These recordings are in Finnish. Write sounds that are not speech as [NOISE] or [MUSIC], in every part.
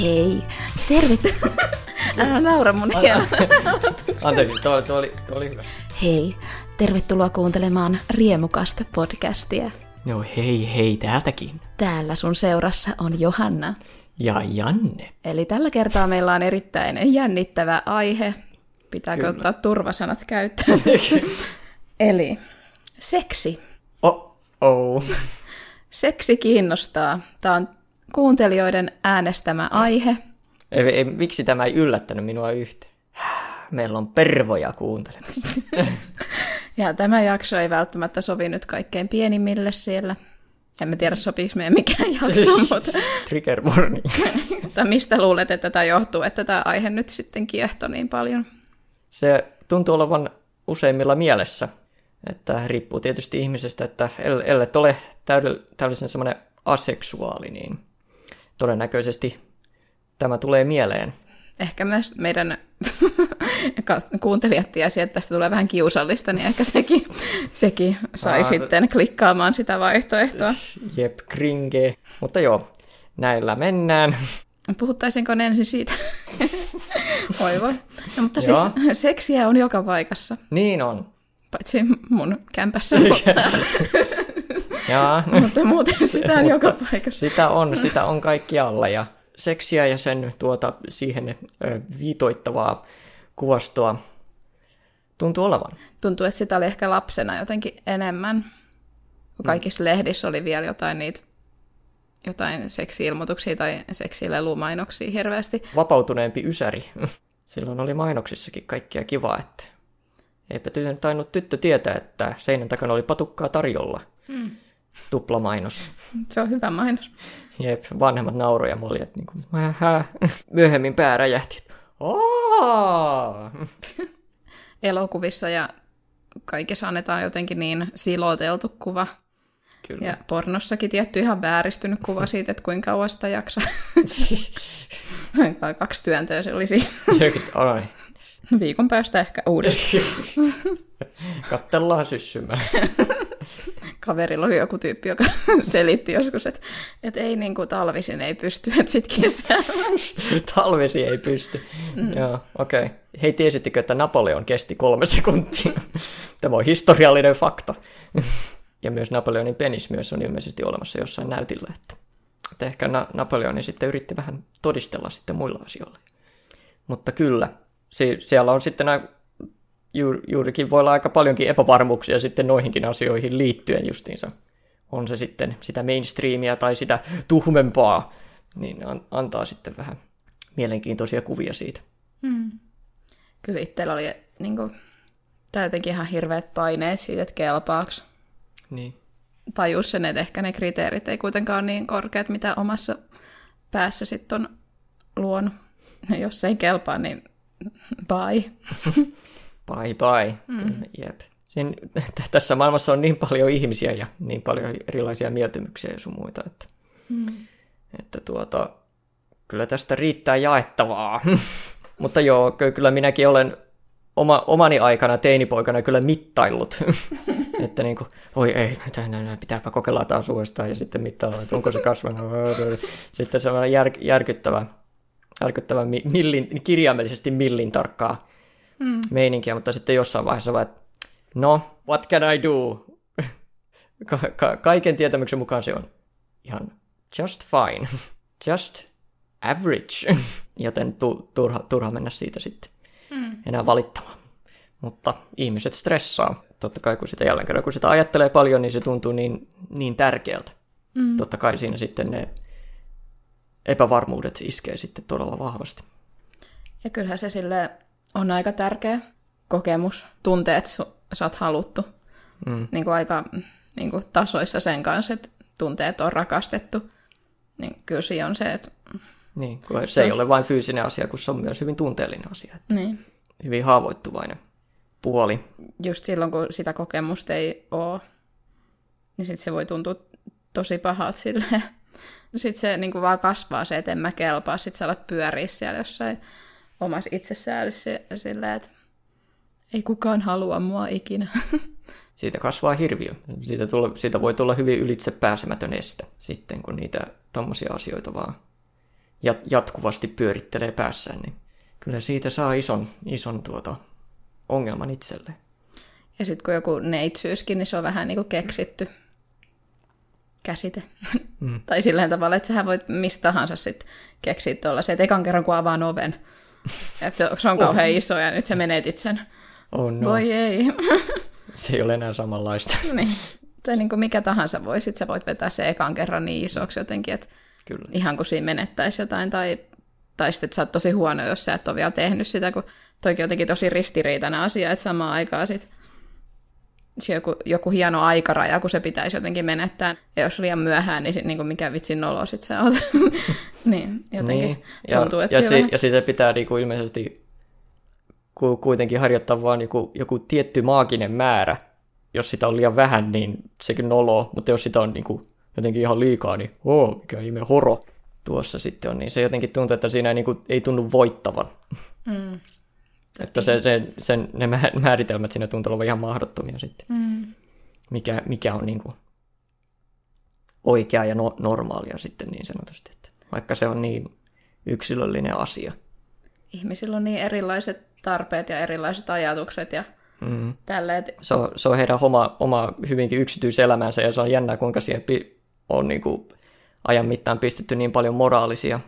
Hei, tervetuloa. [LAUGHS] Älä naura mun. [LAUGHS] Anteeksi, tuo, tuo, oli, tuo oli hyvä. Hei, tervetuloa kuuntelemaan Riemukasta podcastia. No hei hei täältäkin. Täällä sun seurassa on Johanna. Ja Janne. Eli tällä kertaa meillä on erittäin jännittävä aihe. Pitääkö Kyllä. ottaa turvasanat käyttöön? [LAUGHS] Eli seksi. Oh, oh. Seksi kiinnostaa. Tämä on kuuntelijoiden äänestämä aihe. Ei, ei, miksi tämä ei yllättänyt minua yhtään? Meillä on pervoja kuuntelemassa. [LAUGHS] Ja tämä jakso ei välttämättä sovi nyt kaikkein pienimmille siellä. En mä tiedä, sopiiko meidän mikään jakso, [LAUGHS] mutta Trigger warning. [LAUGHS] tai mistä luulet, että tämä johtuu, että tämä aihe nyt sitten kiehtoo niin paljon? Se tuntuu olevan useimmilla mielessä. Että riippuu tietysti ihmisestä, että el- ellet ole täydell- täydellisen semmoinen aseksuaali, niin todennäköisesti tämä tulee mieleen. Ehkä myös meidän [LAUGHS] kuuntelijat tiesi, että tästä tulee vähän kiusallista, niin ehkä sekin, [LAUGHS] sekin sai Aa, sitten klikkaamaan sitä vaihtoehtoa. Jep, kringe. Mutta joo, näillä mennään. Puhuttaisinko ensin siitä? [LAUGHS] Oi voi. No, mutta Joo. siis seksiä on joka paikassa, Niin on. paitsi mun kämpässä, mutta, Jaa. [LAUGHS] [LAUGHS] mutta muuten sitä on joka paikassa. Sitä on, sitä on kaikkialla ja seksiä ja sen tuota, siihen ö, viitoittavaa kuvastoa tuntuu olevan. Tuntuu, että sitä oli ehkä lapsena jotenkin enemmän, kun kaikissa lehdissä oli vielä jotain niitä jotain seksi-ilmoituksia tai seksilelumainoksia hirveästi. Vapautuneempi ysäri. [LAUGHS] Silloin oli mainoksissakin kaikkea kivaa, että eipä tainnut tyttö tietää, että seinän takana oli patukkaa tarjolla. Mm. Tuplamainos. Se on hyvä mainos. Jep, vanhemmat nauroja mä olin, että niinku. Myöhemmin pää räjähti. Elokuvissa ja kaikessa annetaan jotenkin niin siloteltu kuva. Kyllä. Ja pornossakin tietty ihan vääristynyt kuva [LAUGHS] siitä, että kuinka kauan sitä jaksaa. [LAUGHS] Kaksi työntöä se oli siinä. Ai, [LAUGHS] Viikon päästä ehkä uudestaan. [LAUGHS] Kattellaan syssymään. [LAUGHS] Kaverilla oli joku tyyppi, joka selitti joskus, että, että ei niin kuin talvisin ei pysty, että sit kesällä. Talvesi ei pysty. Mm. Joo, okei. Okay. Hei, tiesittekö, että Napoleon kesti kolme sekuntia? Tämä on historiallinen fakta. ja myös Napoleonin penis myös on ilmeisesti olemassa jossain näytillä. Että, että ehkä Na- Napoleoni sitten yritti vähän todistella sitten muilla asioilla. Mutta kyllä, se, siellä on sitten nää, ju, juurikin voi olla aika paljonkin epävarmuuksia sitten noihinkin asioihin liittyen justiinsa. On se sitten sitä mainstreamia tai sitä tuhmempaa, niin an, antaa sitten vähän mielenkiintoisia kuvia siitä. Mm. Kyllä itsellä oli niin kuin, tai jotenkin ihan hirveät paineet siitä, että kelpaaks. Niin. Tajus sen, että ehkä ne kriteerit ei kuitenkaan ole niin korkeat, mitä omassa päässä sitten on luonut. Ja jos ei kelpaa, niin bye. [LAUGHS] Bye bye. Mm. Jep. Siin, t- tässä maailmassa on niin paljon ihmisiä ja niin paljon erilaisia mieltymyksiä ja sun muita, että, Mm. että tuota, kyllä tästä riittää jaettavaa. [LAUGHS] Mutta joo, ky- kyllä minäkin olen oma, omani aikana teinipoikana kyllä mittaillut. [LAUGHS] että niin kuin, oi ei, pitääpä kokeilla taas uudestaan ja sitten mittailla, että onko se kasvanut. Sitten se on jär, järkyttävä, järkyttävä mi- millin, kirjaimellisesti millin tarkkaa Mm. meininkiä, mutta sitten jossain vaiheessa vaan, että no, what can I do? [LAUGHS] Ka- ka- kaiken tietämyksen mukaan se on ihan just fine, [LAUGHS] just average, [LAUGHS] joten tu- turha, turha mennä siitä sitten Mm. enää valittamaan. Mutta ihmiset stressaa. Totta kai kun sitä jälleen kerran, kun sitä ajattelee paljon, niin se tuntuu niin, niin tärkeältä. Mm. Totta kai siinä sitten ne epävarmuudet iskee sitten todella vahvasti. Ja kyllähän se sille on aika tärkeä kokemus, tuntea, että su- sä oot haluttu. Mm. Niin kuin aika niin kuin tasoissa sen kanssa, että tuntee, että on rakastettu. Niin kyllä siinä on se, että Niin, kun se, Se ei on- ole vain fyysinen asia, kun se on myös hyvin tunteellinen asia. niin, Hyvin haavoittuvainen puoli. just silloin, kun sitä kokemusta ei ole, niin sitten se voi tuntua tosi pahalta silleen. Sitten se niin kuin vaan kasvaa se, että en mä kelpaa. Sitten sä alat pyöriä siellä jossain omassa itsesäädyssä silleen, että ei kukaan halua mua ikinä. [LAUGHS] Siitä kasvaa hirviö. Siitä, tulla, siitä voi tulla hyvin ylitse pääsemätön este sitten, kun niitä tommosia asioita vaan jat- jatkuvasti pyörittelee päässään, niin kyllä siitä saa ison, ison tuota, ongelman itselleen. Ja sitten kun joku neitsyyskin, niin se on vähän niin kuin keksitty käsite. Mm. [LAUGHS] tai sillä tavalla, että sähän voit mistä tahansa sitten keksiä tuollaisen, että ekan kerran kun avaan oven, [LAUGHS] että se, se on kauhean oh. iso ja nyt sä menetit sen. Oh no. Voi ei. [LAUGHS] se ei ole enää samanlaista. niin. Tai niin kuin mikä tahansa voi, sit sä voit vetää se ekan kerran niin isoksi jotenkin, että Kyllä. ihan kuin siinä menettäisi jotain, tai, tai sitten, sä oot tosi huono, jos sä et ole vielä tehnyt sitä, kun toikin jotenkin tosi ristiriitainen asia, että samaan aikaan sitten joku, joku hieno aikaraja, kun se pitäisi jotenkin menettää. Ja jos liian myöhään, niin, sit, niin kuin mikä vitsin nolo sit sä oot. [LAUGHS] niin, jotenkin niin. Ja, tuntuu, että ja, si, ja sitä pitää niin kuin ilmeisesti kuitenkin harjoittaa vaan joku, joku tietty maaginen määrä. Jos sitä on liian vähän, niin sekin nolo, mutta jos sitä on niin kuin jotenkin ihan liikaa, niin oo, mikä ihme horo tuossa sitten on, niin se jotenkin tuntuu, että siinä ei, niin kuin, ei tunnu voittavan. Mm. Että se, se, sen, ne [LAUGHS] määritelmät siinä tuntuu olevan ihan mahdottomia sitten. Mm. Mikä, mikä on niin kuin oikea ja no, normaalia sitten niin sanotusti. Että vaikka se on niin yksilöllinen asia. Ihmisillä on niin erilaiset tarpeet ja erilaiset ajatukset ja mm. tälleen. Se on, se on heidän oma, oma hyvinkin yksityiselämänsä ja se on jännää, kuinka siihen on niin kuin ajan mittaan pistetty niin paljon moraalisia,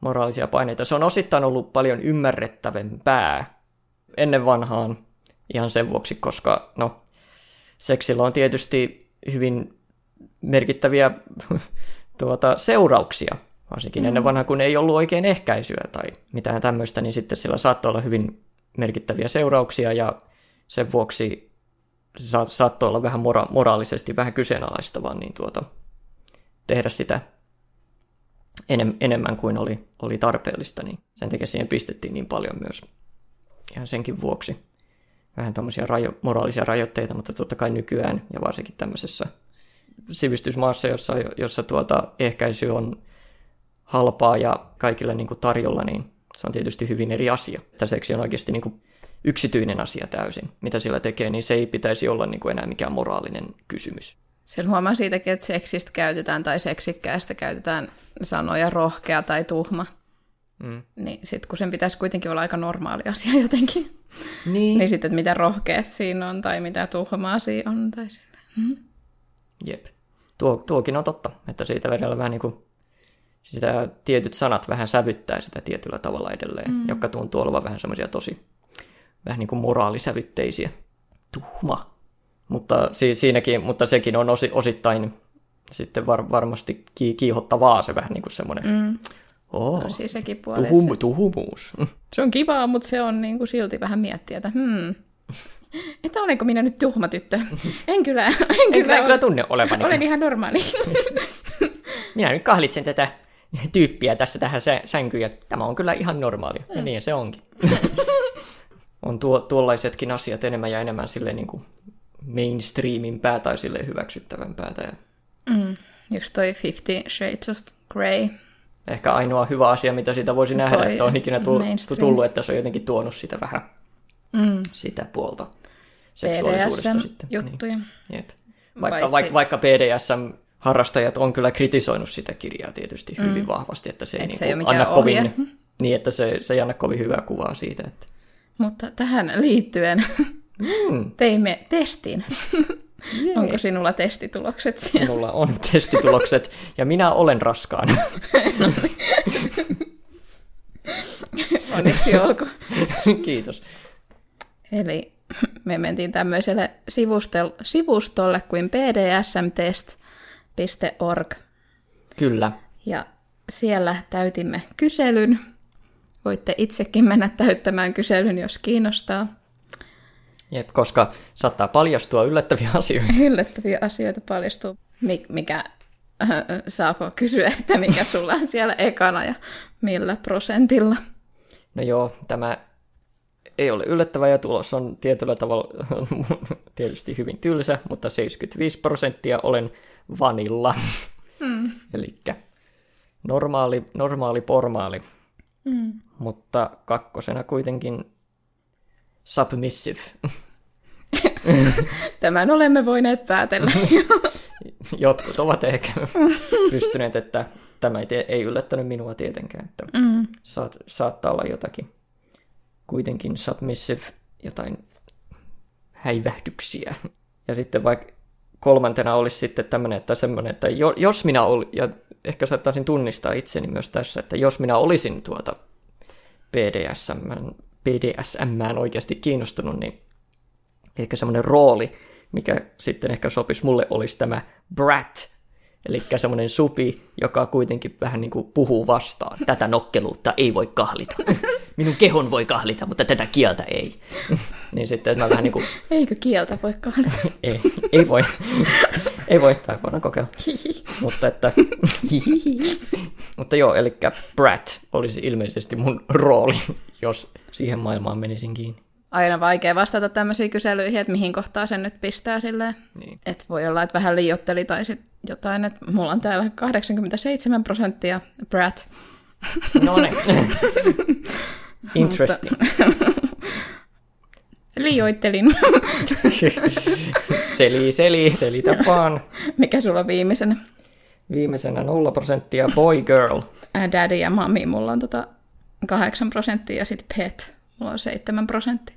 moraalisia paineita. Se on osittain ollut paljon ymmärrettävämpää ennen vanhaan ihan sen vuoksi, koska no, seksillä on tietysti hyvin merkittäviä [LAUGHS] tuota, seurauksia, varsinkin mm. ennen vanhaa, kun ei ollut oikein ehkäisyä tai mitään tämmöistä, niin sitten sillä saattoi olla hyvin merkittäviä seurauksia ja sen vuoksi se saattoi olla vähän mora- moraalisesti vähän kyseenalaistavaa, niin tuota, tehdä sitä enem, enemmän kuin oli, oli tarpeellista, niin sen takia siihen pistettiin niin paljon myös ihan senkin vuoksi. Vähän tämmöisiä rajo, moraalisia rajoitteita, mutta totta kai nykyään ja varsinkin tämmöisessä sivistysmaassa, jossa, jossa tuota ehkäisy on halpaa ja kaikille niin kuin tarjolla, niin se on tietysti hyvin eri asia. Että seksi on oikeasti niin kuin yksityinen asia täysin. Mitä sillä tekee, niin se ei pitäisi olla niin kuin enää mikään moraalinen kysymys. Sen huomaa siitäkin, että seksistä käytetään tai seksikkäästä käytetään sanoja rohkea tai tuhma. Mm. Niin sitten kun sen pitäisi kuitenkin olla aika normaali asia [LAUGHS] jotenkin. Niin. niin sitten, että mitä rohkeat siinä on tai mitä tuhmaa siinä on. Tai mm. Jep. Tuo, tuokin on totta, että siitä vedellä vähän niin kuin sitä tietyt sanat vähän sävyttää sitä tietyllä tavalla edelleen, mm. jotka tuntuu olevan vähän semmoisia tosi vähän niin kuin moraalisävytteisiä. Tuhma. Mutta, si, siinäkin, mutta sekin on osi, osittain sitten var, varmasti ki, kiihottavaa se vähän niin kuin semmoinen mm. Oh, no, siis sekin puoli, tuhum, se, tuhumuus. [LAUGHS] Se on kivaa, mutta se on niin kuin silti vähän miettiä, että hmm, että olenko minä nyt tuhma tyttö? [LAUGHS] En kyllä, en, en kyllä, en kyllä tunne olevani. Olen ihan normaali. [LAUGHS] minä nyt kahlitsen tätä tyyppiä tässä tähän sänkyyn, ja tämä on kyllä ihan normaalia. Ja mm. niin se onkin. on tuo, tuollaisetkin asiat enemmän ja enemmän silleen niin kuin mainstreamin pää tai silleen hyväksyttävän päätä. Ja... Mm, just toi Fifty Shades of Grey. Ehkä ainoa hyvä asia, mitä siitä voisi nähdä, toi että on ikinä tullut, että se on jotenkin tuonut sitä vähän mm. sitä puolta seksuaalisuudesta sitten. juttuja. Niin. Jep. Vaikka, vaikka, vaikka BDSM harrastajat on kyllä kritisoinut sitä kirjaa tietysti mm. hyvin vahvasti, että se ei, Et se niin ei anna ohje. kovin, [LAUGHS] niin, että se, se ei anna kovin hyvää kuvaa siitä. Että... Mutta tähän liittyen mm. [LAUGHS] teimme testin. [LAUGHS] Jee. Onko sinulla testitulokset siellä? Minulla on testitulokset ja minä olen raskaana. [LAUGHS] Onneksi olko. Kiitos. Eli me mentiin tämmöiselle sivustolle kuin pdsmtest.org. Kyllä. Ja siellä täytimme kyselyn. Voitte itsekin mennä täyttämään kyselyn, jos kiinnostaa. Jep, koska saattaa paljastua yllättäviä [LAUGHS] asioita. Yllättäviä asioita paljastuu. Mikä, äh, saako kysyä, että mikä sulla on siellä ekana ja millä prosentilla? No joo, tämä ei ole yllättävä ja tulos on tietyllä tavalla [LAUGHS] tietysti hyvin tylsä, mutta 75 prosenttia olen vanilla. [LAUGHS] Mm. Eli normaali, normaali pormaali. Mm. Mutta kakkosena kuitenkin submissive. [LAUGHS] Tämän olemme voineet päätellä. [LAUGHS] jotkut ovat ehkä pystyneet, että tämä ei, ei yllättänyt minua tietenkään, että Mm. saat, saattaa olla jotakin kuitenkin submissive, jotain häivähdyksiä. Ja sitten vaikka kolmantena olisi sitten tämmöinen, että semmoinen, että jo, jos minä olin, ja ehkä saattaisin tunnistaa itseni myös tässä, että jos minä olisin tuota BDSM, BDSM oikeasti kiinnostunut, niin ehkä semmoinen rooli, mikä sitten ehkä sopisi mulle, olisi tämä brat, eli semmoinen supi, joka kuitenkin vähän niin kuin puhuu vastaan. Tätä nokkeluutta ei voi kahlita. Minun kehon voi kahlita, mutta tätä kieltä ei. niin sitten, että mä vähän niin kuin, Eikö kieltä voi kahdata? ei, ei voi, ei voi, tai voidaan kokeilla. [LAUGHS] Mutta että, [LAUGHS] mutta joo, eli brat olisi ilmeisesti mun rooli, jos siihen maailmaan menisin kiinni. Aina vaikea vastata tämmöisiin kyselyihin, että mihin kohtaa sen nyt pistää silleen. Niin. Että voi olla, että vähän liiotteli tai sit jotain, että mulla on täällä 87 prosenttia brat. No niin. [LAUGHS] Interesting. Liioittelin. [LAUGHS] Seli, seli, selitä vaan. Mikä sulla on viimeisenä? Viimeisenä 0 prosenttia boy girl. Äh, Daddy ja mami, mulla on tota 8 prosenttia ja sitten pet, mulla on 7 prosenttia.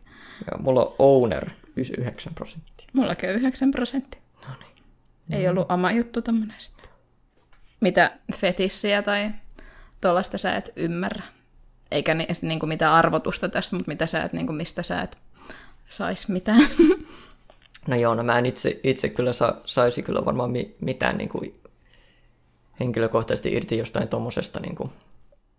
Ja mulla on owner 9 prosenttia. Mullakin on 9 prosenttia. No niin. Ei ollut oma juttu tämmönen sitten. Mitä fetissiä tai tuollaista sä et ymmärrä? Eikä ni, niin kuin mitään arvotusta tästä, mutta mitä sä et, niin kuin mistä sä et sais mitään. [LAUGHS] No joo, no mä en itse, itse kyllä sa, saisi kyllä varmaan mi, mitään niin kuin henkilökohtaisesti irti jostain tuommoisesta, niin kuin,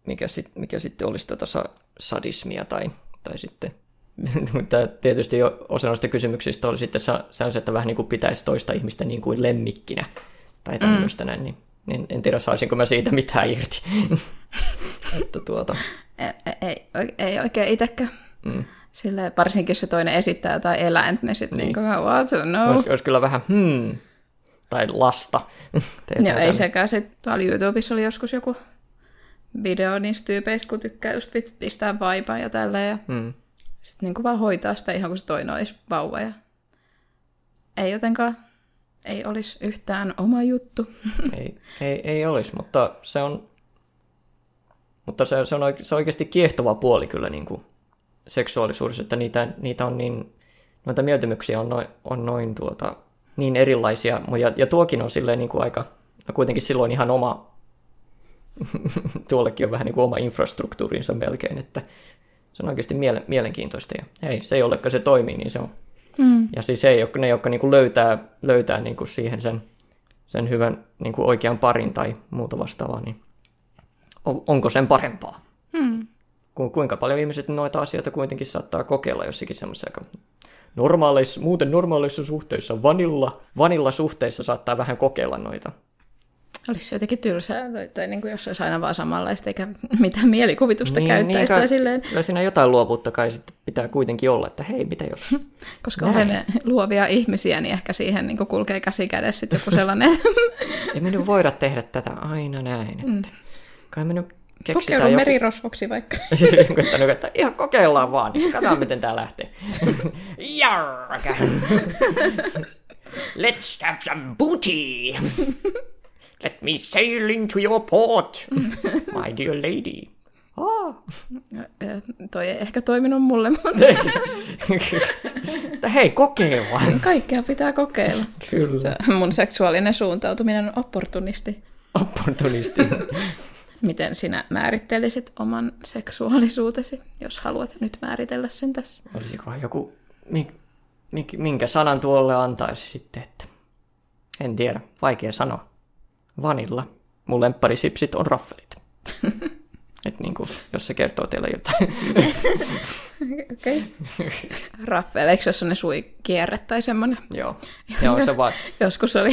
mikä, sit, mikä sitten olisi tota sa, sadismia tai, tai sitten [LAUGHS] mutta tietysti jo osa noista kysymyksistä oli sitten sa- se, että vähän niin kuin pitäisi toista ihmistä niin kuin lemmikkinä tai tämmöistä mm. näin, niin en, en tiedä saisinko mä siitä mitään irti. [LAUGHS] että tuota, ei, ei, ei oikein itsekään. mm. Sille, varsinkin jos se toinen esittää jotain eläintä, niin sitten niin. Niin. what, so no. olisi, olisi kyllä vähän hmm, tai lasta. [LAUGHS] Joo, ei sekään. Se, tuolla YouTubessa oli joskus joku video niistä tyypeistä, kun tykkää just pistää vaipaa ja tälleen. Ja Mm. sitten niin vaan hoitaa sitä ihan kuin se toinen olisi vauva. Ja... Ei jotenkaan, ei olisi yhtään oma juttu. [LAUGHS] Ei, ei, ei olisi, mutta se on, mutta se, se, on, oike- se on oikeasti kiehtova puoli kyllä niin kuin seksuaalisuudessa, että niitä, niitä on niin, noita mieltymyksiä on noin, on noin tuota, niin erilaisia, ja, ja tuokin on silleen niin kuin aika, no kuitenkin silloin ihan oma, [LAUGHS] tuollekin on vähän niin kuin oma infrastruktuurinsa melkein, että se on oikeasti miele, mielenkiintoista, ja hei, se, jollekka se toimii, niin se on Mm. ja siis ei ne, jotka niinku löytää, löytää niinku siihen sen, sen hyvän niinku oikean parin tai muuta vastaavaa, niin on, onko sen parempaa? Mm. Ku, kuinka paljon ihmiset noita asioita kuitenkin saattaa kokeilla jossakin semmoisessa aika normaaleissa, muuten normaaleissa suhteissa, vanilla, vanilla suhteissa saattaa vähän kokeilla noita. Olisi se jotenkin tylsää, tai, tai niin kuin jos olisi aina vaan samanlaista, eikä [LAUGHS] mitään mielikuvitusta niin, käyttäisi. niin, kai- silleen, Kyllä siinä jotain luovuutta kai sitten pitää kuitenkin olla, että hei, mitä jos... [LAUGHS] koska Näin. olemme luovia ihmisiä, niin ehkä siihen niin kuin kulkee käsi kädessä joku sellainen [LAUGHS] Ei me nyt voida tehdä tätä aina näin, että kai me nyt keksitään kokeilun joku... merirosvoksi vaikka. [LAUGHS] Koittanut, että ihan kokeillaan vaan, niin katsotaan miten tää lähtee. [LAUGHS] Jarka. [LAUGHS] Let's have some booty. Let me sail into your port, my dear lady. Ö, Toi ei ehkä toiminut mulle, mutta Mutta hei, kokeillaan. kaikkea pitää kokeilla. Kyllä. Se mun seksuaalinen suuntautuminen on opportunisti. Opportunisti. Miten sinä määrittelisit oman seksuaalisuutesi, jos haluat nyt määritellä sen tässä? Olisikohan joku, mi, mi, minkä sanan tuolle antaisi sitten, että en tiedä, vaikea sanoa. Vanilla. Mun lempparisipsit on raffelit. [LAUGHS] Et niinku, jos se kertoo teille jotain. Okei. Okay. Raffel, eikö se ole sellainen suikierre tai semmoinen? Joo. Joo, se vaan. [LAUGHS] Joskus oli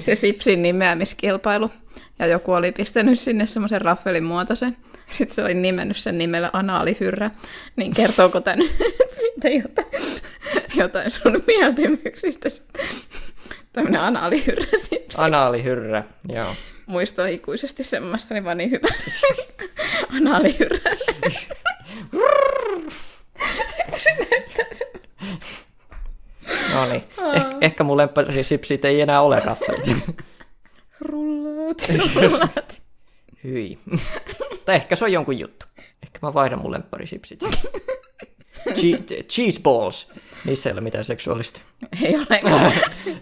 se Sipsin nimeämiskilpailu, ja joku oli pistänyt sinne semmoisen raffelin muotoisen. Sitten se oli nimennyt sen nimellä anaalihyrrä. Niin kertooko tämän [LAUGHS] sitten jotain, jotain sun mieltymyksistä? Tämmöinen anaalihyrrä. Anaalihyrrä, joo. Muistaa ikuisesti semmoista, niin vaan niin hyvä. anaalihyrrä. se näyttää sen. No niin. Eh, ehkä mun lempparisipsit ei enää ole raffelit. Rullaat. [LAUGHS] Hyi. tai ehkä se on jonkun juttu. Ehkä mä vaihdan mun lempparisipsit. [LAUGHS] Che- cheese balls. Niissä ei ole mitään seksuaalista. Ei ole.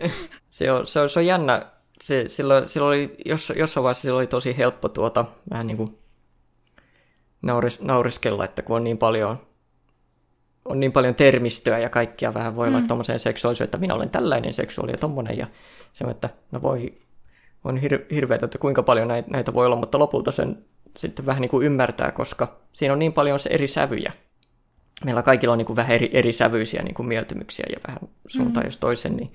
[LAUGHS] Se on, se on, se on jännä. Se, silloin, silloin oli, jos, jossain vaiheessa silloin oli tosi helppo tuota, vähän niin kuin nauris, nauriskella, että kun on niin paljon, on niin paljon termistöä ja kaikkia vähän voi olla mm. tuommoiseen seksuaalisuuteen, että minä olen tällainen seksuaali ja tommonen. Ja se että no voi, on hir- hirveätä, että kuinka paljon näitä, näitä voi olla, mutta lopulta sen sitten vähän niin kuin ymmärtää, koska siinä on niin paljon se eri sävyjä. Meillä kaikilla on niin kuin vähän eri, eri sävyisiä niin kuin mieltymyksiä ja vähän suuntaan mm. jos toisen, niin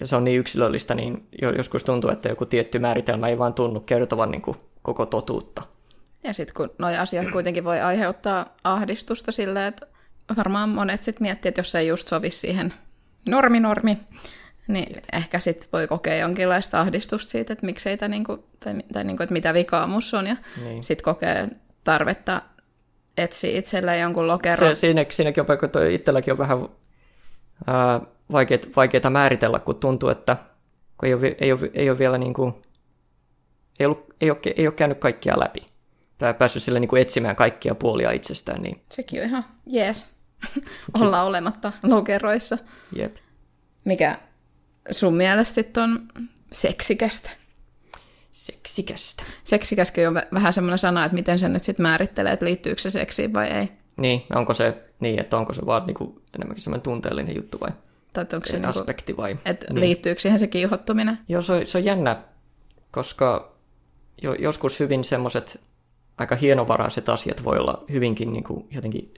ja se on niin yksilöllistä, niin joskus tuntuu, että joku tietty määritelmä ei vaan tunnu kertovan niin kuin koko totuutta. Ja sitten kun nuo asiat kuitenkin voi aiheuttaa ahdistusta silleen, että varmaan monet sitten miettii, että jos ei just sovi siihen normi-normi, niin ehkä sitten voi kokea jonkinlaista ahdistusta siitä, että miksei tämä, niinku, tai, tai niinku, että mitä vikaa mus on, ja niin. sitten kokee tarvetta etsiä itselleen jonkun lokeron. Se, siinä, siinäkin on, kun itselläkin on vähän ää, vaikeita, vaikeita määritellä, kun tuntuu, että kun ei ole, ei ole, ei ole vielä niin kuin, ei, ollut, ei, ole, ei ole käynyt kaikkia läpi. Tai päässyt sille niin kuin etsimään kaikkia puolia itsestään. Niin... Sekin on ihan jees. [LAUGHS] Olla olematta lokeroissa. Jep. Mikä sun mielestä sitten on seksikästä? Seksikästä. Seksikäskin on vähän semmoinen sana, että miten sen nyt sitten määrittelee, että liittyykö se seksiin vai ei. Niin, onko se niin, että onko se vaan niinku enemmänkin semmoinen tunteellinen juttu vai tai onko se niinku, aspekti vai? Että niin. liittyykö siihen se kiihottuminen? Joo, se on, se on jännä, koska jo, joskus hyvin semmoiset aika hienovaraiset asiat voi olla hyvinkin niinku jotenkin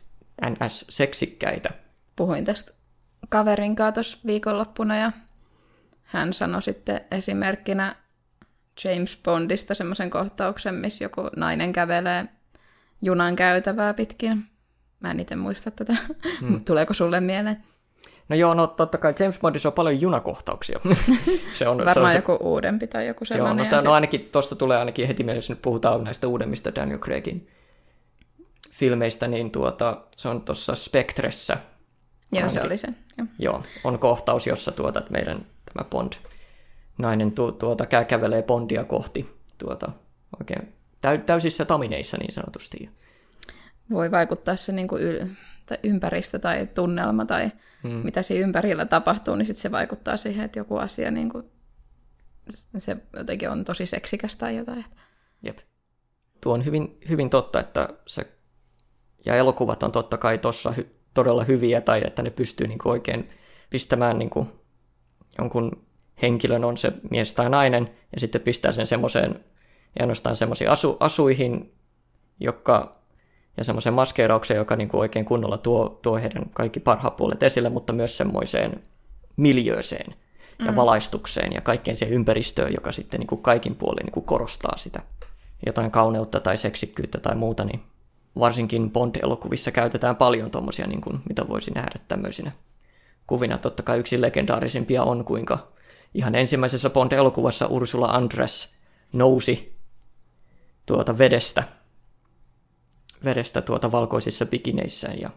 NS-seksikkäitä. Puhuin tästä kaverin kanssa viikonloppuna ja hän sanoi sitten esimerkkinä James Bondista semmoisen kohtauksen, missä joku nainen kävelee junan käytävää pitkin. Mä en itse muista tätä, [LAUGHS] hmm. tuleeko sulle mieleen? No joo, no totta kai James Bondissa on paljon junakohtauksia. [LAUGHS] se on, Varmaan se on se... joku uudempi tai joku sellainen. Joo, no, se, no ainakin tuosta tulee ainakin heti mielessä, jos nyt puhutaan näistä uudemmista Daniel Craigin filmeistä, niin tuota, se on tuossa Spectressä. Joo, ainakin, se oli se. Joo. joo, on kohtaus, jossa tuota, meidän tämä Bond nainen tu, tuota, kä- kävelee Bondia kohti tuota, oikein täy, täysissä tamineissa niin sanotusti. Voi vaikuttaa se niin kuin yl- tai ympäristö tai tunnelma tai hmm. mitä siinä ympärillä tapahtuu, niin sit se vaikuttaa siihen, että joku asia niin kuin, se jotenkin on tosi seksikäs tai jotain. Jep. Tuo on hyvin, hyvin totta, että se, ja elokuvat on totta kai tuossa hy, todella hyviä, tai että ne pystyy niin kuin oikein pistämään niin kuin jonkun henkilön on se mies tai nainen, ja sitten pistää sen semmoiseen, ja ainoastaan semmoisiin asu, asuihin, joka, ja semmoiseen maskeeraukseen, joka niin kuin oikein kunnolla tuo, tuo heidän kaikki parhaat puolet esille, mutta myös semmoiseen miljööseen ja mm. valaistukseen ja kaikkeen siihen ympäristöön, joka sitten niin kuin kaikin puolin niin kuin korostaa sitä jotain kauneutta tai seksikkyyttä tai muuta, niin varsinkin Bond-elokuvissa käytetään paljon tuommoisia, niin kuin, mitä voisi nähdä tämmöisinä kuvina. Totta kai yksi legendaarisimpia on, kuinka ihan ensimmäisessä Bond-elokuvassa Ursula Andress nousi tuota vedestä, vedestä tuota valkoisissa bikineissään ja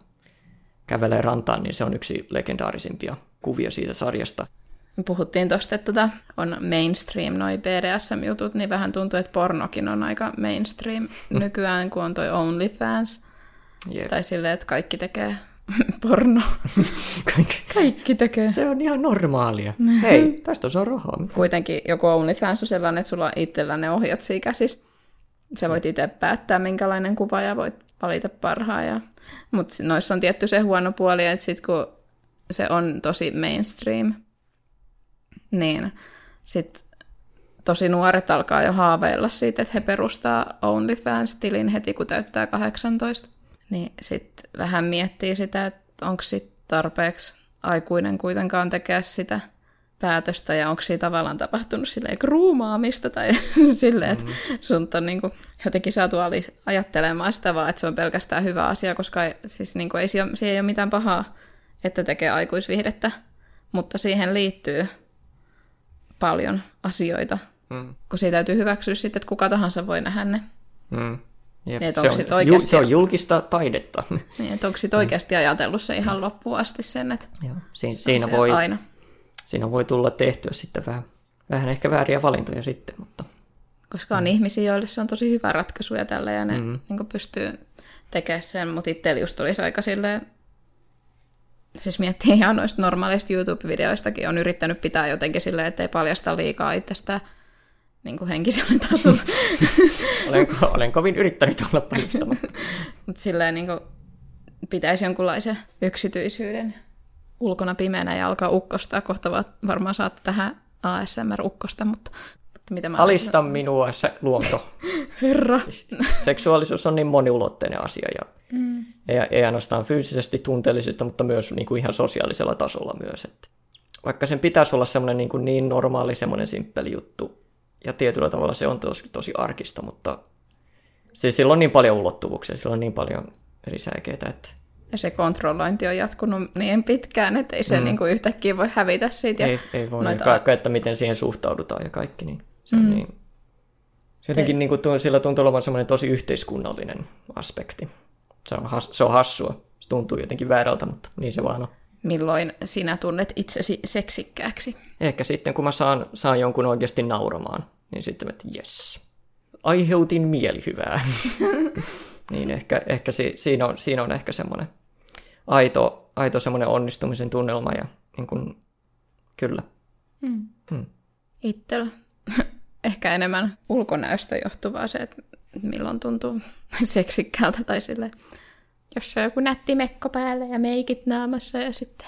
kävelee rantaan, niin se on yksi legendaarisimpia kuvia siitä sarjasta. Puhuttiin tuosta, että tota on mainstream noi BDSM-jutut, niin vähän tuntuu, että pornokin on aika mainstream nykyään, kun on toi OnlyFans. Yep. Tai silleen, että kaikki tekee [LAUGHS] porno. Kaikki. Kaikki tekee. Se on ihan normaalia. Hei, tästä on rahaa. Kuitenkin joku OnlyFans on sellainen, että sulla on itsellä ne ohjat siinä käsissä. Sä voit itse päättää, minkälainen kuva ja voit valita parhaan. Ja... Mutta noissa on tietty se huono puoli, että sit kun se on tosi mainstream, niin sitten tosi nuoret alkaa jo haaveilla siitä, että he perustaa OnlyFans-tilin heti, kun täyttää 18 niin sitten vähän miettii sitä, että onko sitten tarpeeksi aikuinen kuitenkaan tekee sitä päätöstä ja onko siinä tavallaan tapahtunut silleen kruumaamista tai [LAUGHS] silleen, että mm-hmm. sun on niin kuin, jotenkin saatu ajattelemaan sitä vaan, että se on pelkästään hyvä asia, koska siis niin kuin, ei, se ei ole mitään pahaa, että tekee aikuisvihdettä, mutta siihen liittyy paljon asioita, mm. kun siitä täytyy hyväksyä sitten, että kuka tahansa voi nähdä ne. Mm. Jep, se, on, oikeasti... se on julkista taidetta. Niin, että onko sitten oikeasti ajatellut se ihan loppuun asti sen, että Joo. Siin, siinä, voi, aina. siinä voi tulla tehtyä sitten vähän vähän ehkä vääriä valintoja sitten, mutta Koska on mm. ihmisiä, joille se on tosi hyvä ratkaisu ja tällä, ja ne mm. niin pystyy tekemään sen, mutta itsellä just tulisi aika silleen, siis miettii ihan noista normaaleista YouTube-videoistakin, on yrittänyt pitää jotenkin silleen, ettei paljasta liikaa itsestä niin kuin henkisellä tasolla. [LAUGHS] olen, olen kovin yrittänyt olla paljastamatta. [LAUGHS] mutta silleen niin kuin, pitäisi jonkunlaisen yksityisyyden ulkona pimeänä ja alkaa ukkostaa. Kohta varmaan saatte tähän ASMR-ukkosta, mutta mitä mä Alista sanon? minua se luonto. [LAUGHS] Herra. Seksuaalisuus on niin moniulotteinen asia ja mm. ei, ei ainoastaan fyysisesti tunteellisesta, mutta myös niin kuin ihan sosiaalisella tasolla myös. Että vaikka sen pitäisi olla semmoinen niin, kuin niin normaali, semmoinen simppeli juttu, ja tietyllä tavalla se on tosi, tosi arkista, mutta siis sillä on niin paljon ulottuvuuksia, sillä on niin paljon eri säikeitä, että ja se kontrollointi on jatkunut niin pitkään, että ei se mm. niin kuin yhtäkkiä voi hävitä siitä. Ei, ei voi, noita... kaikki, että miten siihen suhtaudutaan ja kaikki, niin se on mm. niin... Jotenkin niin kuin, sillä tuntuu olevan semmoinen tosi yhteiskunnallinen aspekti. Se on, has, se on hassua. Se tuntuu jotenkin väärältä, mutta niin se vaan on. Milloin sinä tunnet itsesi seksikkääksi? Ehkä sitten, kun mä saan, saan jonkun oikeasti nauramaan, niin sitten, että jes, aiheutin mielihyvää. [LAUGHS] niin ehkä, ehkä si, siinä, on, siinä on ehkä semmoinen aito, aito semmoinen onnistumisen tunnelma ja niin kuin, kyllä. Hmm. Hmm. Itsellä [LAUGHS] ehkä enemmän ulkonäöstä johtuvaa se, että milloin tuntuu [LAUGHS] seksikkäältä tai sille, jos on joku nätti mekko päällä ja meikit naamassa ja sitten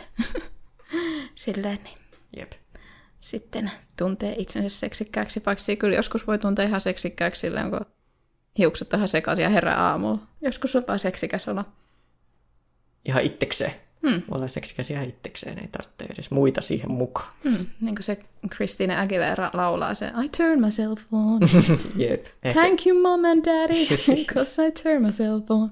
silleen, niin Jep. Sitten tuntee itsensä seksikkääksi, paitsi kyllä joskus voi tuntea ihan seksikkääksi silleen, kun hiukset tähän sekaisin ja herää aamulla. Joskus on vaan seksikäs olla. Ihan itsekseen. Hmm. Olla seksikäs ihan itsekseen, ei tarvitse edes muita siihen mukaan. Hmm. Niin kuin se Christina Aguilera laulaa se I turn myself on. [LAUGHS] Jep. Ehkä. Thank you mom and daddy, [LAUGHS] because I turn myself on.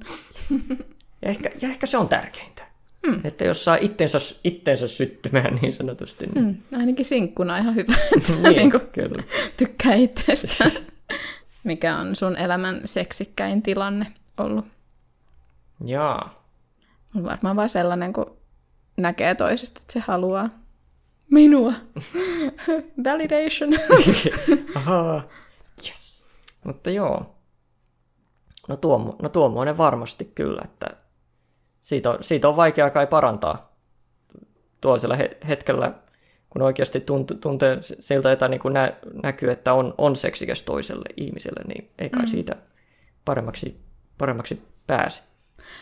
ja, [LAUGHS] ehkä, ja ehkä se on tärkeintä. Hmm. Että jos saa itsensä, itsensä syttymään niin sanotusti. Niin... Hmm. Ainakin sinkkuna ihan hyvä. [LAUGHS] niin, niin kuin kyllä. Tykkää itsestä. [LAUGHS] Mikä on sun elämän seksikkäin tilanne ollut? Jaa. On varmaan vain sellainen, kun näkee toisesta, että se haluaa minua. [LAUGHS] Validation. Ahaa. Yes. Mutta joo. No, tuo, no tuommoinen varmasti kyllä, että siitä on, siitä on vaikea kai parantaa tuollaisella he, hetkellä kun oikeasti tunt, tuntee siltä, että niin nä, näkyy, että on, on seksikäs toiselle ihmiselle, niin ei kai mm. siitä paremmaksi, paremmaksi pääse.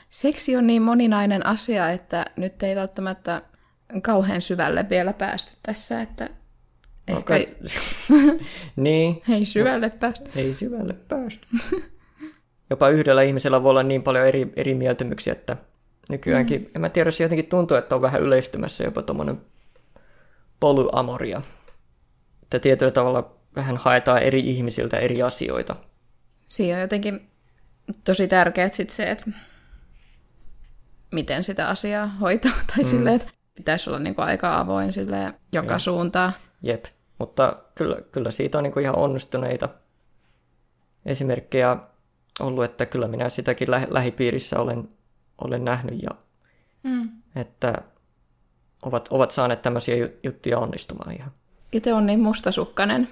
Seksi on niin moninainen asia, että nyt ei välttämättä kauhean syvälle vielä päästy tässä, että no, ehkä... Ei... [LAUGHS] niin. Ei syvälle päästy. Ei syvälle päästy. Jopa yhdellä ihmisellä voi olla niin paljon eri, eri mieltymyksiä, että nykyäänkin, mm. en mä tiedä, se jotenkin tuntuu, että on vähän yleistymässä jopa tuommoinen polyamoria. Että tietyllä tavalla vähän haetaan eri ihmisiltä eri asioita. Siinä on jotenkin tosi tärkeää sit se, että miten sitä asiaa hoitaa, tai mm. silleen, että pitäisi olla niinku aika avoin sille joka Joo. suuntaan. Jep, mutta kyllä, kyllä siitä on niinku ihan onnistuneita esimerkkejä ollut, että kyllä minä sitäkin lä- lähipiirissä olen, olen nähnyt, ja mm. että ovat, ovat saaneet tämmöisiä juttuja onnistumaan ihan. Itse on niin mustasukkainen,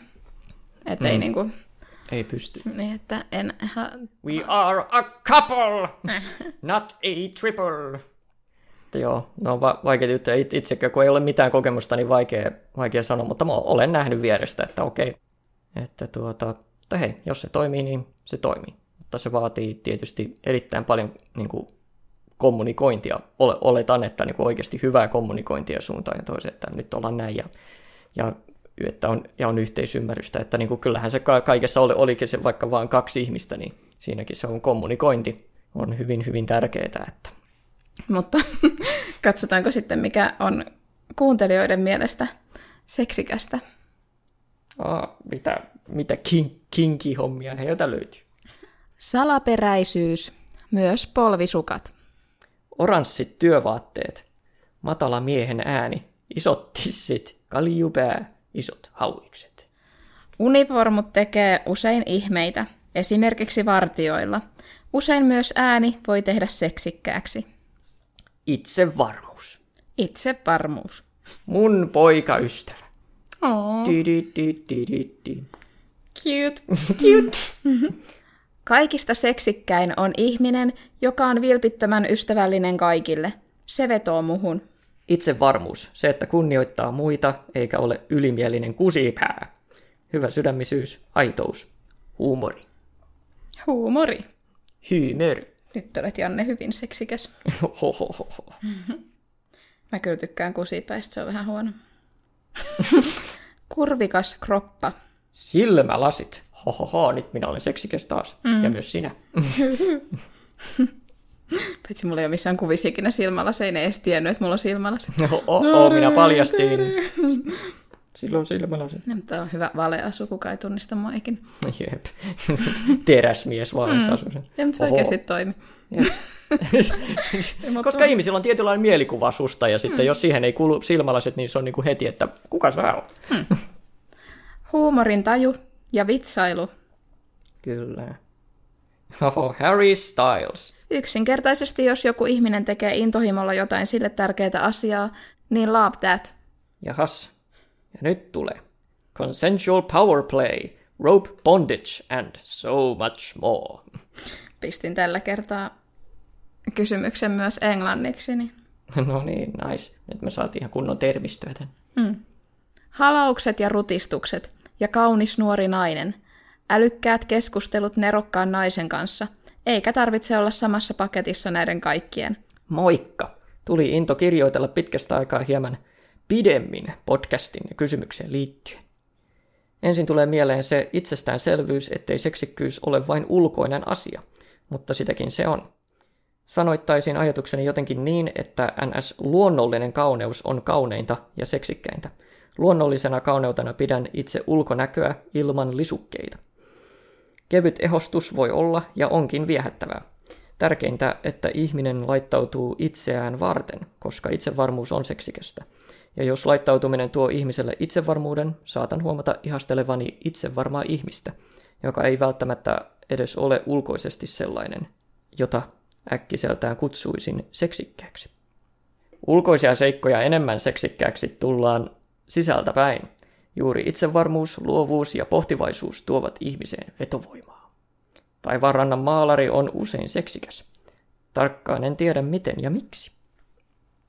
että mm. ei niinku... Ei pysty. Niin, että en... Ha... We are a couple, [LAUGHS] not a triple. Että joo, no va- vaikea juttuja itsekään, kun ei ole mitään kokemusta, niin vaikea, vaikea sanoa, mutta mä olen nähnyt vierestä, että okei, että tuota, että hei, jos se toimii, niin se toimii. Mutta se vaatii tietysti erittäin paljon niin kuin, kommunikointia. Oletan, että niin kuin oikeasti hyvää kommunikointia suuntaan ja toiseen, että nyt ollaan näin ja, ja, että on, ja on yhteisymmärrystä. Että niin kuin kyllähän se kaikessa oli, olikin se vaikka vain kaksi ihmistä, niin siinäkin se on kommunikointi on hyvin, hyvin tärkeää. Että... Mutta [LAUGHS] katsotaanko sitten, mikä on kuuntelijoiden mielestä seksikästä? Aa, mitä, mitä kin, kinki-hommia heiltä löytyy? Salaperäisyys, myös polvisukat oranssit työvaatteet, matala miehen ääni, isot tissit, kaljupää, isot hauikset. Uniformut tekee usein ihmeitä, esimerkiksi vartioilla. Usein myös ääni voi tehdä seksikkääksi. Itsevarmuus. Itsevarmuus. Mun poikaystävä. Oh, cute. Cute. [LAUGHS] Kaikista seksikkäin on ihminen, joka on vilpittömän ystävällinen kaikille. Se vetoo muhun. Itsevarmuus, se, että kunnioittaa muita eikä ole ylimielinen kusipää. Hyvä sydämisyys, aitous, huumori, Huumori. hyymör. Nyt olet Janne hyvin seksikäs. [LAUGHS] Hohohoho. [LAUGHS] Mä kyllä tykkään kusipäistä, se on vähän huono. [LAUGHS] Kurvikas kroppa. Silmälasit. Hohoho, nyt minä olen seksikäs taas. Mm. Ja myös sinä. [LAUGHS] Paitsi mulla ei ole missään kuvissa ikinä silmälaseja, ne ei edes tiennyt, että mulla on silmälasit. [LAUGHS] Oh, oh, minä paljastin. [LAUGHS] Silloin silmälasit. Ja, mutta on hyvä valeasu, kuka ei tunnista mua ikinä. Jep. Teräsmies vaalessa mm. Ja, mutta se Oho. oikeasti toimi. Koska ihmisillä on tietynlainen mielikuva susta, ja sitten mm. jos siihen ei kuulu silmälasit, niin se on niin kuin heti, että kuka sä oot? Huumorin taju ja vitsailu. Kyllä. [LAUGHS] Oho, Harry Styles. Yksinkertaisesti, jos joku ihminen tekee intohimolla jotain sille tärkeää asiaa, niin love that. Jahas. Ja nyt tulee. Consensual power play, rope bondage and so much more. [LAUGHS] Pistin tällä kertaa kysymyksen myös englanniksi. Niin. [LAUGHS] No niin, nice. Nyt me saatiin ihan kunnon termistöä tän. Halaukset ja rutistukset ja kaunis nuori nainen. Älykkäät keskustelut nerokkaan naisen kanssa. Eikä tarvitse olla samassa paketissa näiden kaikkien. Moikka! Tuli into kirjoitella pitkästä aikaa hieman pidemmin podcastin ja kysymykseen liittyen. Ensin tulee mieleen se itsestäänselvyys, ettei seksikkyys ole vain ulkoinen asia, mutta sitäkin se on. Sanoittaisin ajatukseni jotenkin niin, että NS luonnollinen kauneus on kauneinta ja seksikkäintä. Luonnollisena kauneutena pidän itse ulkonäköä ilman lisukkeita. Kevyt ehostus voi olla ja onkin viehättävää. Tärkeintä, että ihminen laittautuu itseään varten, koska itsevarmuus on seksikästä. Ja jos laittautuminen tuo ihmiselle itsevarmuuden, saatan huomata ihastelevani itsevarmaa ihmistä, joka ei välttämättä edes ole ulkoisesti sellainen, jota äkkiseltään kutsuisin seksikkääksi. Ulkoisia seikkoja enemmän seksikkääksi tullaan sisältä päin. Juuri itsevarmuus, luovuus ja pohtivaisuus tuovat ihmiseen vetovoimaa. Taivaanrannan maalari on usein seksikäs. Tarkkaan en tiedä miten ja miksi.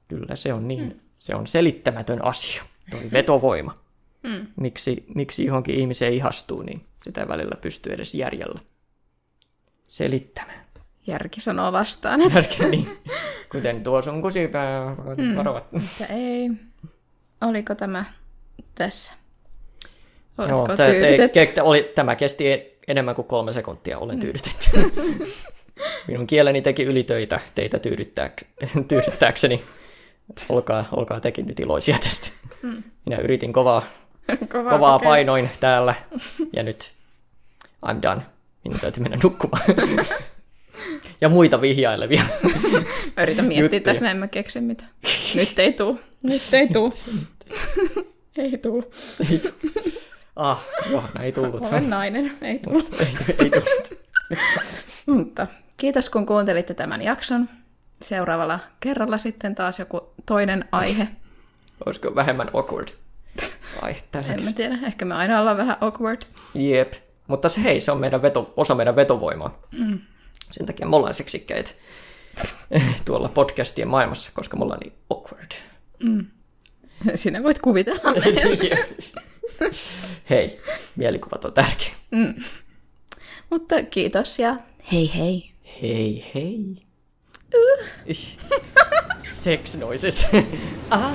Kyllä se on niin. Se on selittämätön asia, toi vetovoima. [LAUGHS] Mm. Miksi, miksi johonkin ihmiseen ihastuu, niin sitä ei välillä pystyy edes järjellä selittämään. Järki sanoo vastaan, että, Järki, niin. [LAUGHS] Kuten tuo sun kusipää, varovat. että ei. Oliko tämä tässä? Joo, Oletko tää- tyydytetty? te- ke- oli, tämä kesti enemmän kuin kolme sekuntia, olen tyydytetty. [LAUGHS] Minun kieleni teki ylitöitä teitä tyydyttääk- [LAUGHS] tyydyttääkseni. Olkaa, olkaa tekin nyt iloisia tästä. Minä yritin kovaa, [LAUGHS] Kovaa, kovaa painoin täällä, ja nyt I'm done. Minun täytyy mennä nukkumaan. ja muita vihjailevia. Mä Yritän miettiä juttuja. tässä, näin mä keksin mitä. Nyt ei tuu. Nyt ei tuu. [LAUGHS] ei tuu. ei tu- ah, Johanna ei tullut. Olen nainen. Ei tuu. ei, ei tullut. Mutta kiitos kun kuuntelitte tämän jakson. Seuraavalla kerralla sitten taas joku toinen aihe. Olisiko vähemmän awkward? Ai, En mä tiedä, ehkä me aina ollaan vähän awkward. Jep. Mutta se, hei, se on meidän veto, osa meidän vetovoimaa. Mm. Sen takia me ollaan seksikkäitä tuolla podcastien maailmassa, koska me ollaan niin awkward. [LAUGHS] Sinä voit kuvitella. [LAUGHS] hei, mielikuvat on tärkeä. Mutta kiitos ja hei hei. Hei, hei. Sex noises. [LAUGHS] ah.